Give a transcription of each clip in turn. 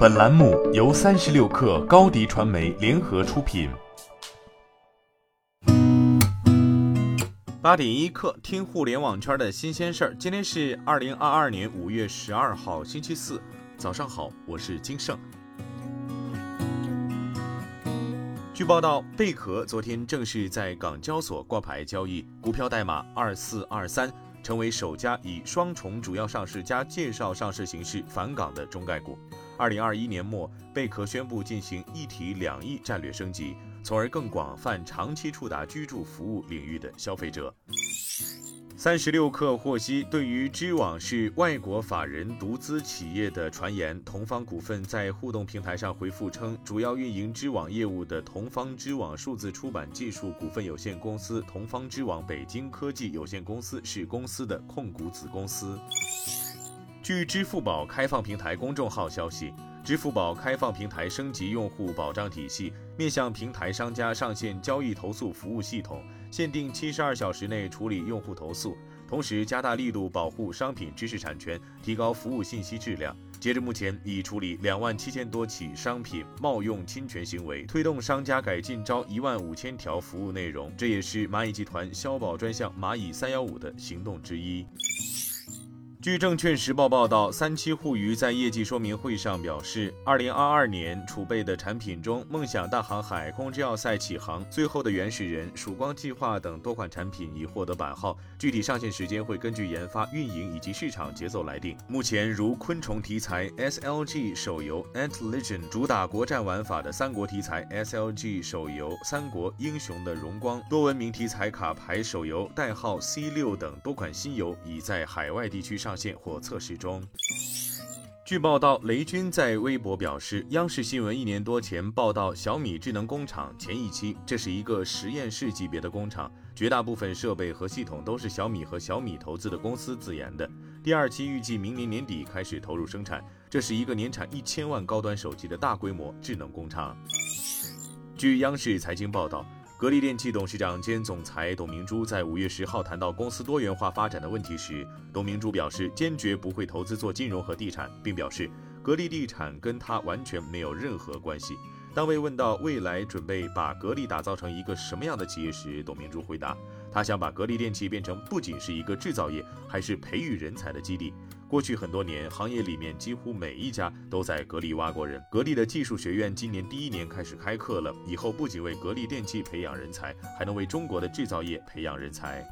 本栏目由三十六氪高低传媒联合出品。八点一刻，听互联网圈的新鲜事儿。今天是二零二二年五月十二号，星期四，早上好，我是金盛。据报道，贝壳昨天正式在港交所挂牌交易，股票代码二四二三，成为首家以双重主要上市加介绍上市形式返港的中概股。二零二一年末，贝壳宣布进行一体两翼战略升级，从而更广泛、长期触达居住服务领域的消费者。三十六氪获悉，对于知网是外国法人独资企业的传言，同方股份在互动平台上回复称，主要运营知网业务的同方知网数字出版技术股份有限公司、同方知网北京科技有限公司是公司的控股子公司。据支付宝开放平台公众号消息，支付宝开放平台升级用户保障体系，面向平台商家上线交易投诉服务系统，限定七十二小时内处理用户投诉，同时加大力度保护商品知识产权，提高服务信息质量。截至目前，已处理两万七千多起商品冒用侵权行为，推动商家改进招一万五千条服务内容，这也是蚂蚁集团消保专项蚂蚁三幺五的行动之一。据证券时报报道，三七互娱在业绩说明会上表示，二零二二年储备的产品中，梦想大航海、空之要塞启航、最后的原始人、曙光计划等多款产品已获得版号，具体上线时间会根据研发、运营以及市场节奏来定。目前，如昆虫题材 SLG 手游 Ant Legend 主打国战玩法的三国题材 SLG 手游三国英雄的荣光多文明题材卡牌手游代号 C 六等多款新游已在海外地区上。上线或测试中。据报道，雷军在微博表示，央视新闻一年多前报道小米智能工厂前一期，这是一个实验室级别的工厂，绝大部分设备和系统都是小米和小米投资的公司自研的。第二期预计明年年底开始投入生产，这是一个年产一千万高端手机的大规模智能工厂。据央视财经报道。格力电器董事长兼总裁董明珠在五月十号谈到公司多元化发展的问题时，董明珠表示坚决不会投资做金融和地产，并表示格力地产跟他完全没有任何关系。当被问到未来准备把格力打造成一个什么样的企业时，董明珠回答，他想把格力电器变成不仅是一个制造业，还是培育人才的基地。过去很多年，行业里面几乎每一家都在格力挖过人。格力的技术学院今年第一年开始开课了，以后不仅为格力电器培养人才，还能为中国的制造业培养人才。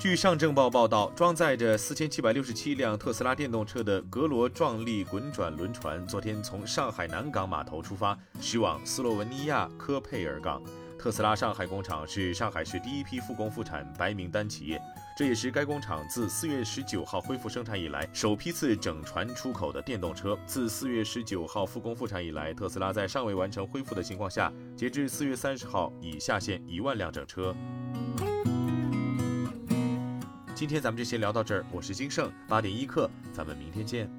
据上证报报道，装载着四千七百六十七辆特斯拉电动车的格罗壮丽滚转轮船，昨天从上海南港码头出发，驶往斯洛文尼亚科佩尔港。特斯拉上海工厂是上海市第一批复工复产白名单企业。这也是该工厂自四月十九号恢复生产以来首批次整船出口的电动车。自四月十九号复工复产以来，特斯拉在尚未完成恢复的情况下，截至四月三十号已下线一万辆整车。今天咱们就先聊到这儿，我是金盛八点一刻，咱们明天见。